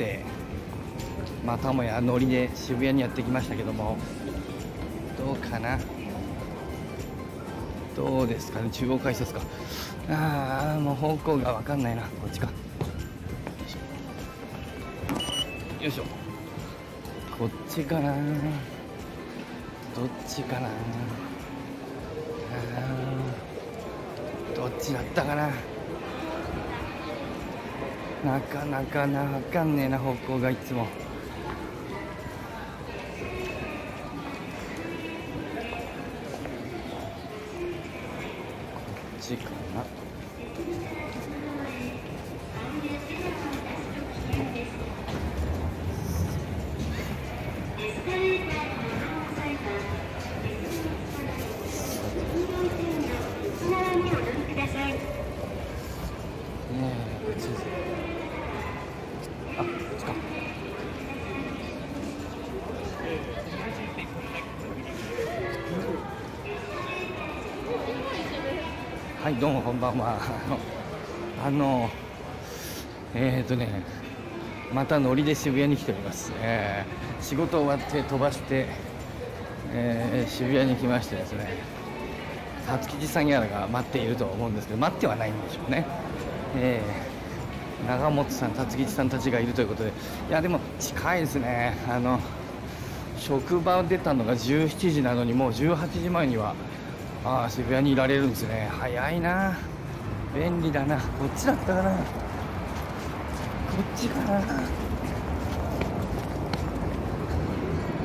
てまたもや乗りで渋谷にやってきましたけどもどうかな。どうですかね中央改札か。ああもう方向が分かんないなこっちか。よいしょ。こっちかな。どっちかな。あどっちだったかな。なかなかな分かんねえな方向がいつも。こっちかな。はいどうもこんばんは。あのえっ、ー、とねまた乗りで渋谷に来ております、えー仕事終わって飛ばして、えー渋谷に来ましてですね辰吉さんやらが待っていると思うんですけど待ってはないんでしょうね、えー長本さん辰吉さんたちがいるということで。いやでも近いですね。あの職場出たのが17時なのにもう18時前にはあー渋谷にいられるんですね。早いな。便利だな。こっちだったかな。こっちかな。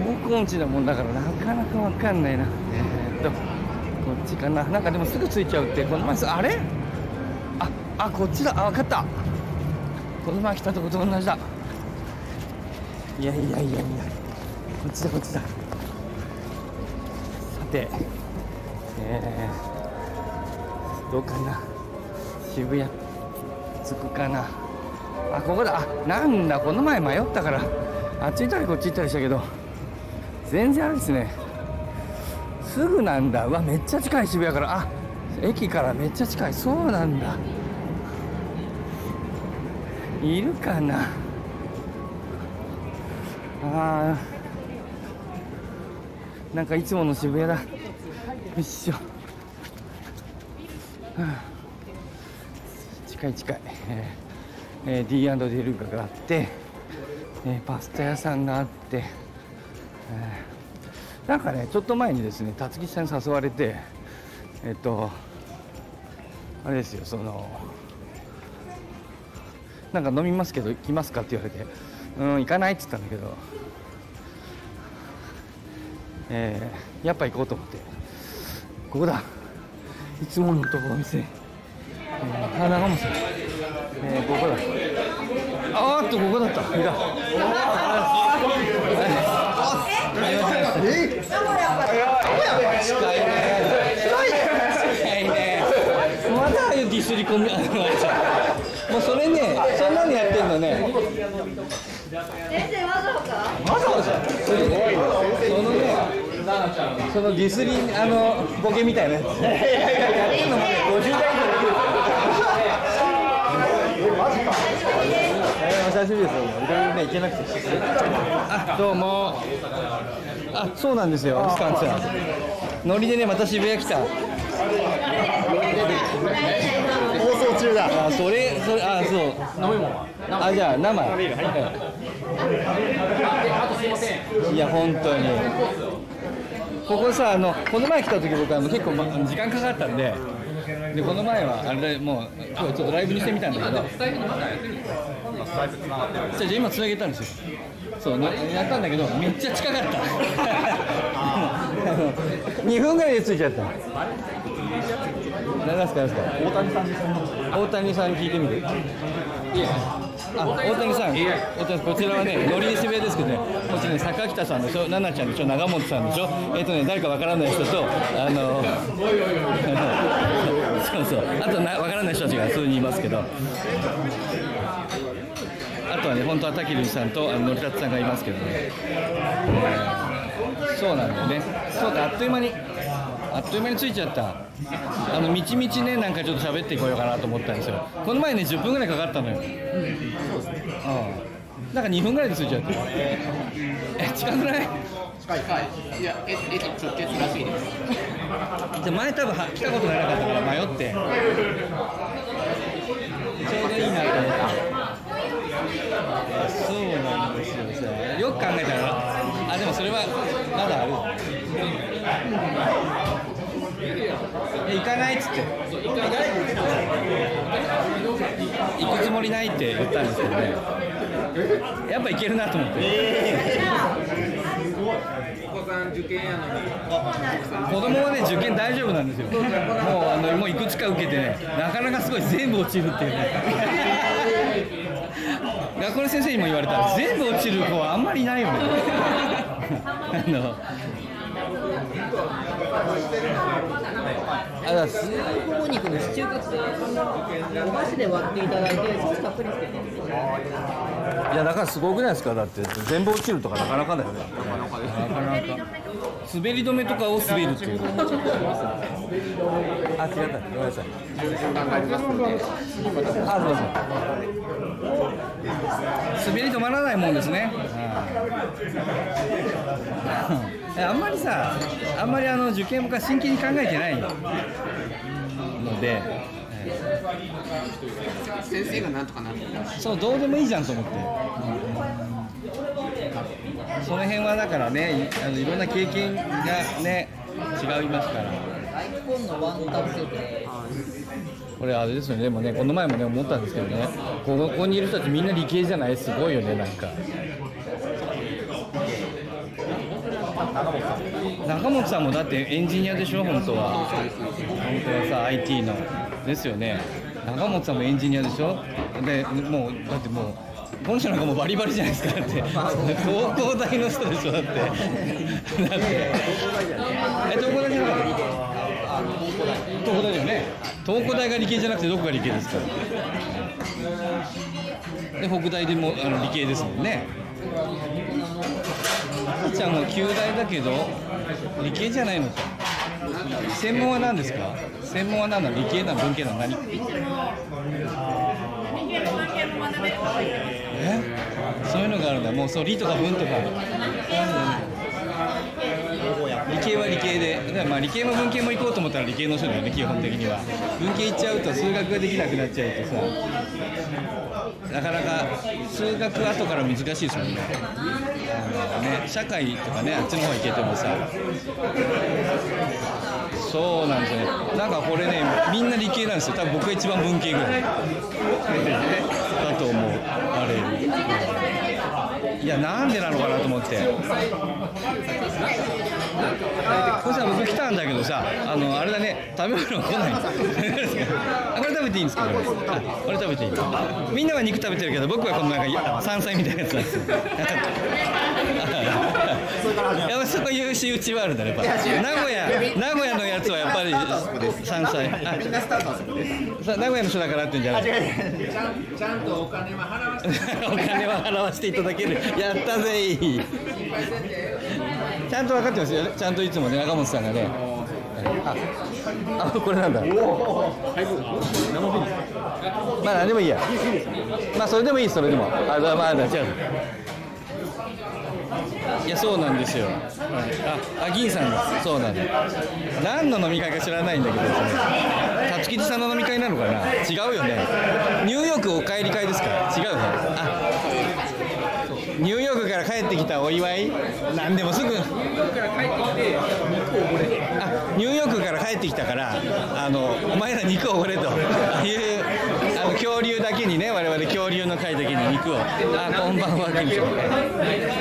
方向音痴なもんだからな。かなかわかんないな。えー、っとこっちかな。なんかでもすぐ着いちゃうってこの前あれ？ああこっちだ。あ分かった。この前来たとこと同じだ。いやいやいやいや。こっちだこっちだ。さてえー、どうかな。渋谷着くかな。あここだ。あなんだ。この前迷ったから。あっち行ったりこっち行ったりしたけど。全然あれですね。すぐなんだ。うわめっちゃ近い渋谷から。あ駅からめっちゃ近い。そうなんだ。いるかな。あー。なんかいつもの渋谷だ。よいしょ、はあ。近い近い、えーえー、D&D ルーカがあって、えーパスタ屋さんがあって、えーなんかねちょっと前にですね辰吉さんに誘われてえっとあれですよそのなんか飲みますけど行きますかって言われてうん行かないって言ったんだけどえーやっぱ行こうと思って。ここだ。いつものとこお店、えー、あ長本さん、えーここだ。あーっとここだった。いた。まだああいうディスり込みあのもうそれねそんなのやってんのね先生わざわざわざわざそれねそのねそのディスりあのボケみたいなやついやってんのも。ね50代以上お久しぶりですよ。いろいろね、行けなくて。あ、どうも。あ、そうなんですよ。スカンツさん。ノリでね、また渋谷来た。放送中だあ、それ、それ、あ、そう。飲み物あ、じゃあ、生。いや、本当に。ここさ、あの、この前来た時、僕、あの、結構、ま、時間かかったんで。で、この前は、あれで、もう、今日ちょっとライブにしてみたんだけど。じゃあ今つなげたんですよ。そうなやったんだけどめっちゃ近かった。2分ぐらいで着いちゃった。何ですか何ですか？大谷さんに聞いてみて。いや。あ大谷さん。大谷さんこちらはね乗り渋谷ですけどね。こっちね坂北さんでしょ。奈々ちゃんでしょ。長本さんでしょ。えっ、とね誰かわからない人とあの そうそう。あとなわからない人たちが数人いますけど。あとはね、本当は滝龍さんとあののりたつさんがいますけどね、えーそうなんだよね、そうか、あっという間に、あっという間に着いちゃった、あの、みちみちね、なんかちょっと喋っていこうかなと思ったんですよ、この前ね、10分ぐらいかかったのよ、うん、なんか2分ぐらいで着いちゃってえ近くない？近い。いやえ駅直結らしいです。で前多分は来たことがなかったから迷って。ちょうどいいなと思ってそうなんですよさよく考えたら。あでもそれはまだある。え行かないっつって。行くつもりないって。言ったんですけどねやっぱ行けるなと思って、お子さん受験やのに。子供はね受験大丈夫なんですよ。もうあのもういくつか受けてねなかなかすごい全部落ちるっていうね。学校の先生にも言われた全部落ちる子はあんまりいないよね。あ のあだすもも肉のシチューカツお箸で割っていただいてソースたっぷりつけて。いやだからすごくないですか？だって全部落ちるとかなかなかだよね。なかなか滑り止めとかを滑るっていう。あ違った。ごめんなさい。あどうぞ滑り止まらないもんですね、あんまりさあんまりあの受験僕は真剣に考えてないの？で、先生がなんとかなるそうどうでもいいじゃんと思って、その辺はだからねいあのいろんな経験がね違いますから。大根のワンタンスープで。これあれですよね。でもねこの前もね思ったんですけどね。ここここにいる人たちみんな理系じゃない？すごいよねなんか中本さんもだってエンジニアでしょ本当は。本当はさ IT の。ですよね。中本さんもエンジニアでしょ？でもうだってもうこの人なんかもバリバリじゃないですかって。東工大の人でしょだって。だって東工大じゃなかった東工大だよね。東工大が理系じゃなくてどこが理系ですか？で北大でもあの理系ですもんね。あーちゃんも旧大だけど理系じゃないの？か専門は何ですか？専門は何？なの理系なの文系なの何え？そういうのがあるんだ。もうそう理とか文とか。理系は理系で。まあ理系も文系も行こうと思ったら理系の人だよね基本的には。文系行っちゃうと数学ができなくなっちゃうとさ。なかなか数学後から難しいですもんね。ね社会とかねあっちの方行けてもさ。そうなんですよね。なんかこれねみんな理系なんですよ。多分僕が一番文系ぐらいだと思うあれいやなんでなのかなと思って。これさ僕来たんだけどさあのあれだね食べ物来ない。あ これ食べていいんですか？これあこれ食べていい。みんなは肉食べてるけど僕はこのなんか山菜みたいなやつなんですよやっぱそういう仕打ちはあるんだねやっぱ。名古屋名古屋のやつはやっぱり山菜あみんなスタートはそこです。さ名古屋の人だからってんじゃない？ちゃんちゃんとお金は払わせてお金は払わせていただける。やったぜちゃんと分かってますよちゃんといつもね中本さんがね。ああこれなんだ。まあ何でもいいや。まあそれでもいいそれでも。あまあまあ違ういやそうなんですよ、ああ銀さん。ですそうなんです何の飲み会か知らないんだけど辰吉さんの飲み会なのかな？違うよね。ニューヨークお帰り会ですか違うね。あ。ニューヨークから帰ってきたお祝い？なんでもすぐ。あニューヨークから帰ってきたからあのお前ら肉をおごれと。いうあの恐竜だけにね我々恐竜の会だけに肉を。あこんばんは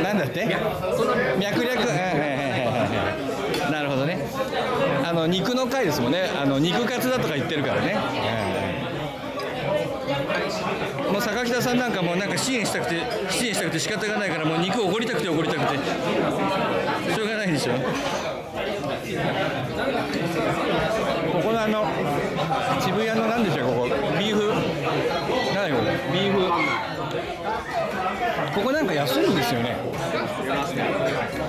なんだって？脈略？なるほどね。あの肉の会ですもんね。あの肉カツだとか言ってるからね、もう坂北さんなんかもうなんか支援したくて支援したくて仕方がないからもう肉をおごりたくておごりたくて。しょうがないでしょ。ここのあの渋谷のここなんか安いんですよね。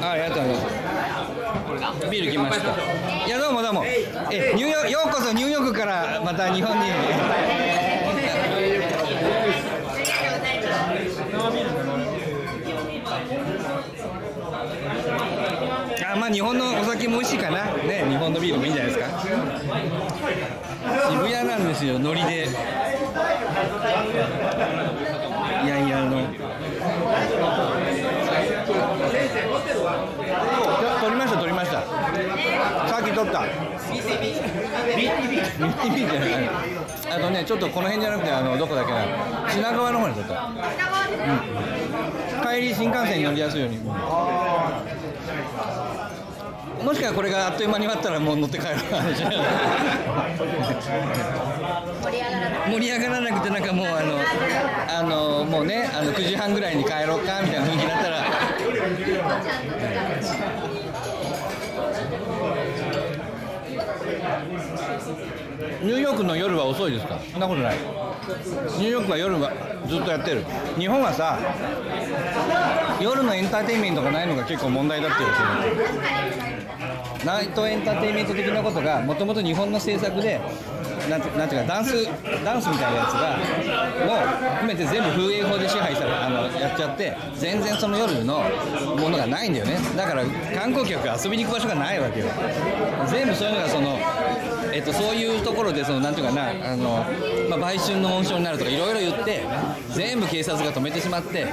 あありがとうございますビール来ました。いやどうもどうも。えニューヨようこそニューヨークからまた日本に。あまあ日本のお酒も美味しいかな。ね日本のビールもいいんじゃないですか。渋谷なんですよノリで。ビビビじゃない。あのねちょっとこの辺じゃなくてあのどこだっけな。品川の方に取った、うん、帰り新幹線に乗りやすいように、もしかこれがあっという間に終わったらもう乗って帰るかもしれない盛り上がらなくてなんかもうあのあのもうねあの9時半ぐらいに帰ろうかみたいな雰囲気になったらニューヨークの夜は遅いですか？そんなことない。ニューヨークは夜はずっとやってる。日本はさ夜のエンターテインメントがないのが結構問題だっていうことナイトエンターテインメント的なことがもともと日本の政策でなんてなんていうかダンスダンスみたいなやつがもう含めて全部風営法で支配されあのやっちゃって全然その夜のものがないんだよね。だから観光客が遊びに行く場所がないわけよ。全部そういうのがそのえっと、そういうところでそのなんていうかなあの、まあ、売春の温床になるとかいろいろ言って全部警察が止めてしまって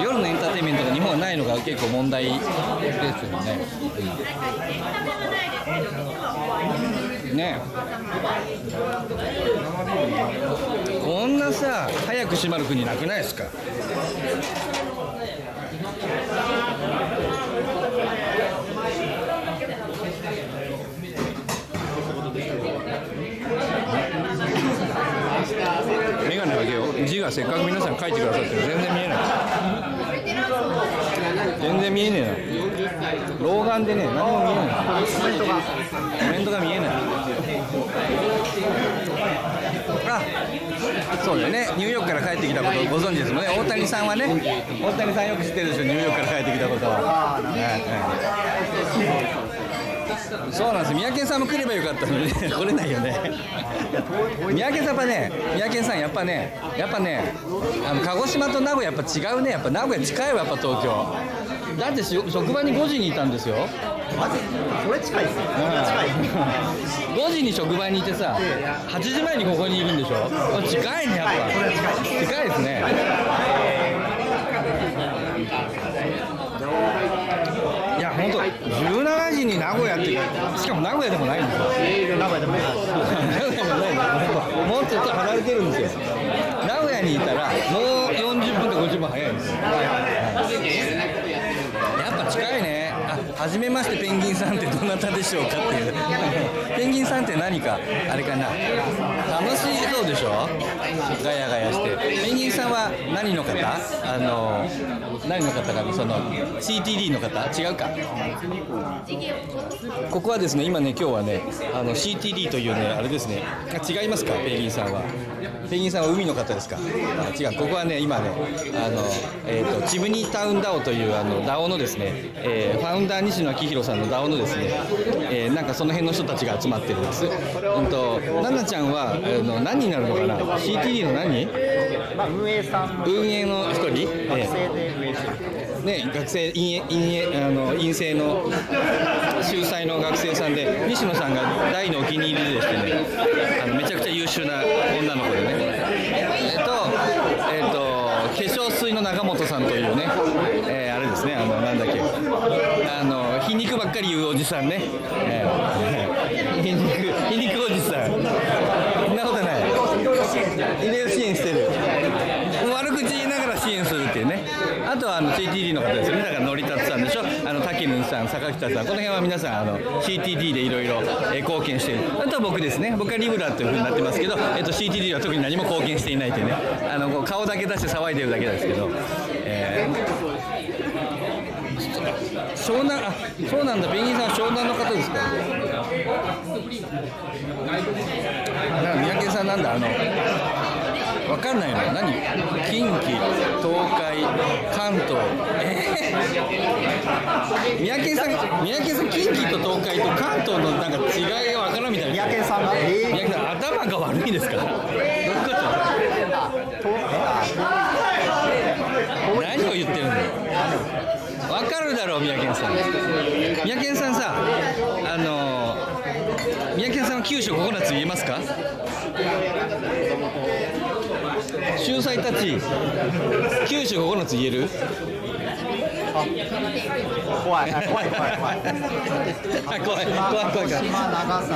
夜のエンターテインメントが日本はないのが結構問題ですよね。うん、ねこんなさ早く閉まる国なくないですか眼鏡あげよう字がせっかく皆さん書いてくださってる全然見えない。全然見えねえな老眼でね何も見えない。コメントが見えない。あそうだよね。ニューヨークから帰ってきたことご存知ですもんね。大谷さんはね大谷さんよく知ってるでしょニューヨークから帰ってきたこと。は、はいはいそうなんです。三宅さんも来ればよかったのにね。来れないよね。三宅さんやっぱね三宅さんやっぱねやっぱねあの鹿児島と名古屋やっぱ違うね。やっぱ名古屋近いわやっぱ東京。だってし職場に5時にいたんですよ。マジ？それ近いですね。5時に職場にいてさ8時前にここにいるんでしょ？近いねやっぱ。近いですねいや本当ついに名古屋っていうしかも名古屋でもないんですよ名古屋でも名古屋でもない。もうちょっと離れてるんですよ名古屋にいたらもう40分と50分早いんですよ。やっぱ近い初めましてペンギンさんってどなたでしょうかっていう。ペンギンさんって何かあれかな。楽しそうでしょ？ガヤガヤして。ペンギンさんは何の方？あの何の方かその CTD の方？違うか？ここはですね今ね今日はねあの CTD というねあれですね。あ違いますか？ペンギンさんは。ペンギンさんは海の方ですか？あ違う。ここはね今ねあの、えーと、チムニータウンダオというあのダオのですね、えー、ファウンダー西野昭弘さんのダオのですね、えー、なんかその辺の人たちが集まってるんです。うんと奈々ちゃんはあの何になるのかな？CTD の何？まあ運営さんの。運営の一人、学生で運営してるね、学生陰陰あの陰性の秀才の学生さんで西野さんが大のお気に入りでしてねあのめちゃくちゃ優秀な女の子でね。えっとえっと化粧水の中本さんというね、えー、あれですねあのなんだっけ。あの皮肉ばっかり言うおじさんね、えー、皮肉皮肉おじさん。そんなことない。医療支援してる悪口言いながら支援すっていうね。あとはあの CTD の方ですよね。だからのりたつさんでしょ。あの滝野さん坂北さん。この辺は皆さんあの CTD でいろいろ貢献している。あとは僕ですね。僕はリブラというふうになってますけど、えっと、CTD は特に何も貢献していないというね。あの顔だけ出して騒いでるだけですけど、えー、湘南あそうなんだ。ペンギンさん湘南の方ですか三宅さんなんだ。あのわかんないの。何？近畿東海関東。えー、三宅さん三宅さん近畿と東海と関東のなんか違いがわからんみたいな。三宅さんがえ三宅さん頭が悪いですか？どういうこと？何を言ってるの？わかるだろろ宮健さん。宮健さんさあの宮健さんは九州ココナッツ言えますか？秀才たち九州ココナッツ言える？怖い。怖い怖い怖い。あ怖い怖い怖い。怖い島長崎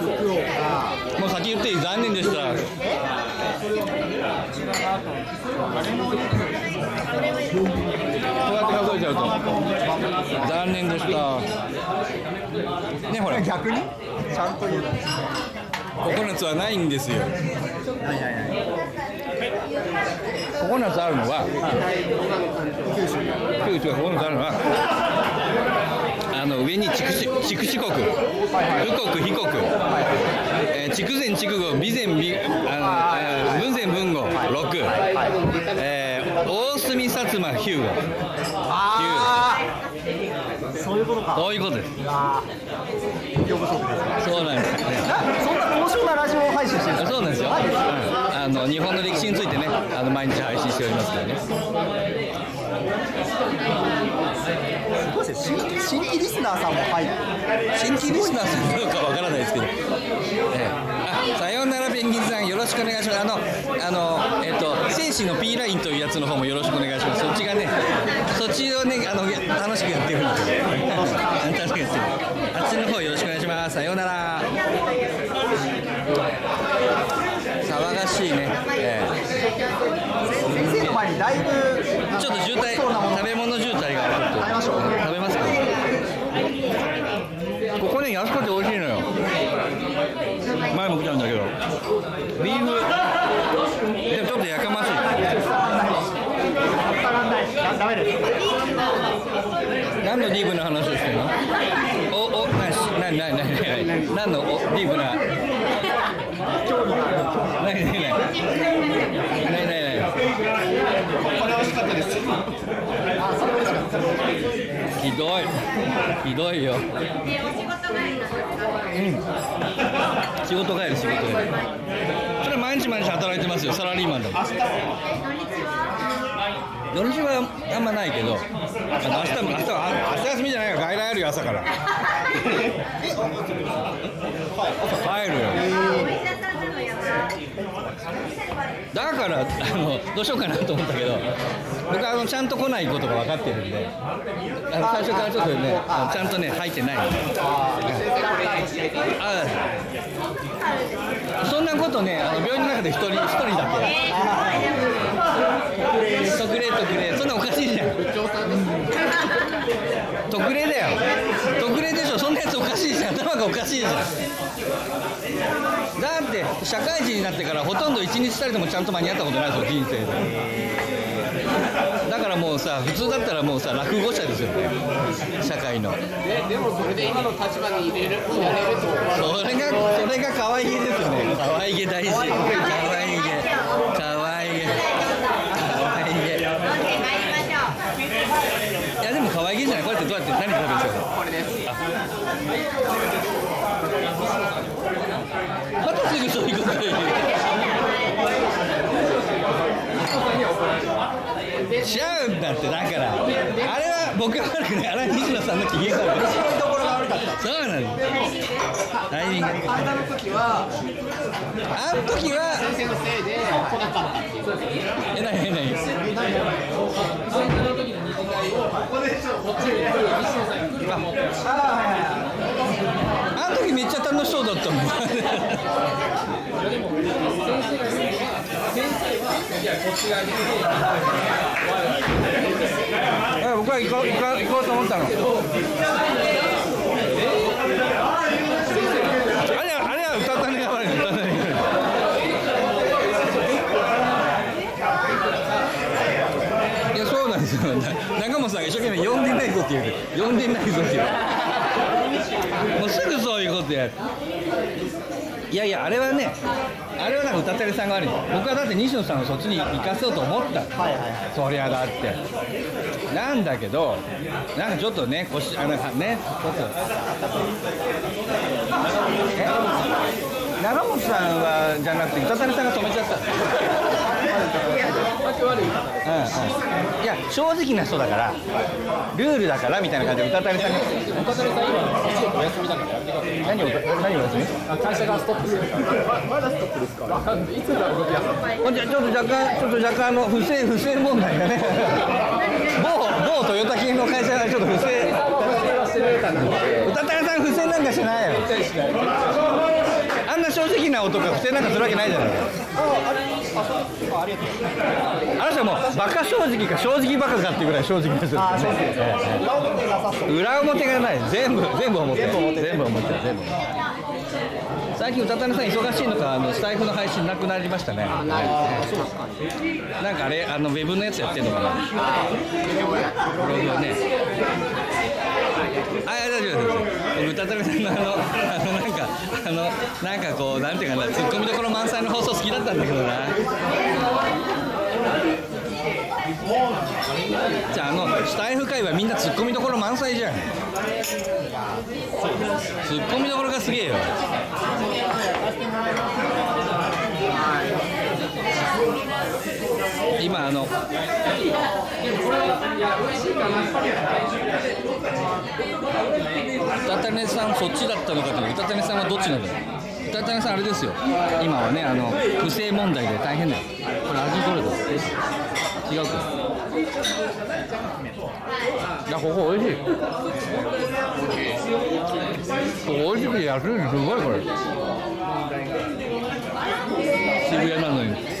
福岡もう先言っていい残念でした。こうやって数えちゃうと。残念でした。ねほら。逆に？ちゃんと言うココナッツはないんですよ。ないないないココナッツあるのは九州九州がココナッツあるのはあの上に筑紫筑紫国富国非国、えー筑前筑後備前備あの、えー文前文後六、えー大隅薩摩ヒュー。ゴそういうことか。そういうことです。そうなんですね なそんなラジオ配信してるそうなんですよ、うんあの日本の歴史についてねあの毎日配信しておりますからね。すごいですね。新新規リスナーさんも入って。新規リスナーさんどうかわからないですけど、ええ。あさようならペンギンさんよろしくお願いします。あのあのえっ、と戦士の P ラインというやつの方もよろしくお願いします。そっちがねそっちをねあの楽しくやってるんで。すよ楽しくやってる。あっちの方よろしくお願いします。さようなら騒がしいね、え先生の前にだいぶえちょっと渋滞食べ物渋滞がちょっと。食べましょう。食べますかここね安くて美味しいのよ。前も来たんだけど。ビーフ。でもちょっとやかましい。ダメです何のディープな話をしてるの？おおなしなになになになに何のおディープななになになになになにこれ美味しかったです。ひどい。ひどいよ。仕事帰り仕事帰り。それ毎日毎日働いてますよ。サラリーマンだもん。土日はあんまないけど。あの明日も明日はあ明日休みじゃないよ。外来あるよ朝から。帰るよだからあのどうしようかなと思ったけど僕はあのちゃんと来ないことが分かってるんであの最初からちょっとねあちゃんとね入ってない。あ。そんなことねあの病院の中で一人一人だけ。特例特例。そんなおかしいじゃん。特例だよ。頭がおかしいじゃん。だって社会人になってからほとんど一日たりでもちゃんと間に合ったことないですよ人生で。だからもうさ普通だったらもうさ落語者ですよね。社会の。ででもそれで今の立場に入れる。やれるとそれがそれが可愛げですよね。可愛げ大事可愛げ可愛げ可愛げいやでも可愛げじゃないこうやってどうやって何食べるんですかこれですまたすぐそういうこと言うしちゃうんだってだからあれは僕は悪くないあれは西野さんの機嫌が。悪いそうなんですタイミングあの時はあの時は先生のせいで来なかったっていうえなになにあの時めっちゃ楽しそうだったもん。僕は行こう行こう行こうと思ったのあれはあれは歌ったねが悪い歌ったねが悪いいやそうなんですよ中本さんが一生懸命呼んでないぞって言う呼んでないぞって言うもうすぐそういうことや。るいやいやあれはねあれはなんか歌ったりさんが悪い。僕はだって西野さんをそっちに行かそうと思った。はいはいはいそりゃだって。なんだけどなんかちょっとね腰あなんかねちょっと。え長本さんはじゃなくて歌谷さんが止めちゃったうんうん、いや正直な人だからルールだからみたいな感じで歌谷さんが岡谷さん今お仕事お休みだからやめてください何を何を休みあ会社がストップしてるまだストップですかかんないいつから動きやすいほんじゃちょっと若干ちょっと若干の不正不正問題がね某某トヨタ系の会社がちょっと不正歌谷さん不正なんかしないよんな男が不正なんかするわけないじゃないあの人はもうバカ正直か正直バカかっていうぐらい正直ですよね裏表がない全部全部表全部表全部表全部最近歌谷さん忙しいのかあのスタイフの配信なくなりましたねなんかあれあのウェブのやつやってんのかなブログはねあ大丈夫です歌谷さんのあのあのなんかあのなんかこうなんていうかなツッコミどころ満載の放送好きだったんだけどな。じゃああのスタイフ界はみんなツッコミどころ満載じゃん。ツッコミどころがすげえよ。今あの歌谷さんそっちだったのかという歌谷さんはどっちなんだろう歌谷さんあれですよ。今はねあの不正問題で大変だよ。これ味どれだ？違うか。いやここ美味しい。ここ美味しくて安いすごいこれ。渋谷なのに。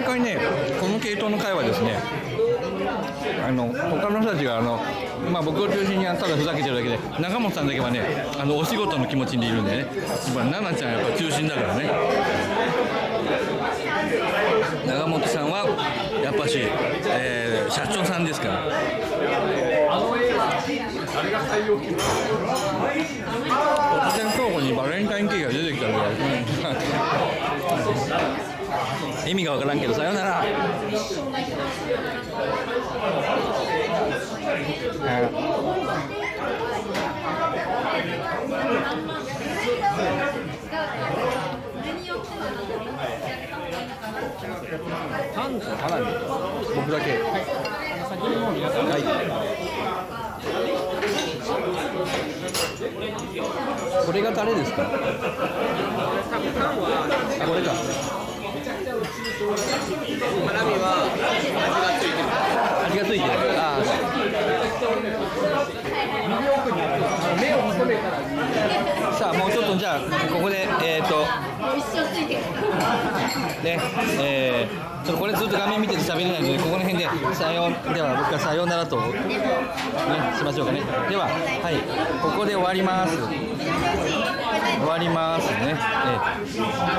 毎回ねこの系統の会はですね。あの他の人たちがあの、まあ、僕を中心にただふざけてるだけで中本さんだけはねあのお仕事の気持ちでいるんでね。やっぱ奈々ちゃんやっぱ中心だからね。長本さんはやっぱし、えー社長さんですから。突然倉庫にバレンタインケーキが出てきたぐらい意味がわからんけどさよなら。かなり僕だけ。はいこれがタレですか？あこれか花見は味がついて。る味がついてるああさあもうちょっとじゃあここでえっ、とねえーちょっとこれずっと画面見てて喋れないのでここの辺でさようでは僕はさようならと。ね。しましょうかねでははいここで終わります。終わりますね、えー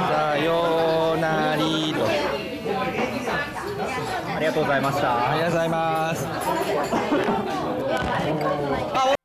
さようなりと。ありがとうございました。ありがとうございます。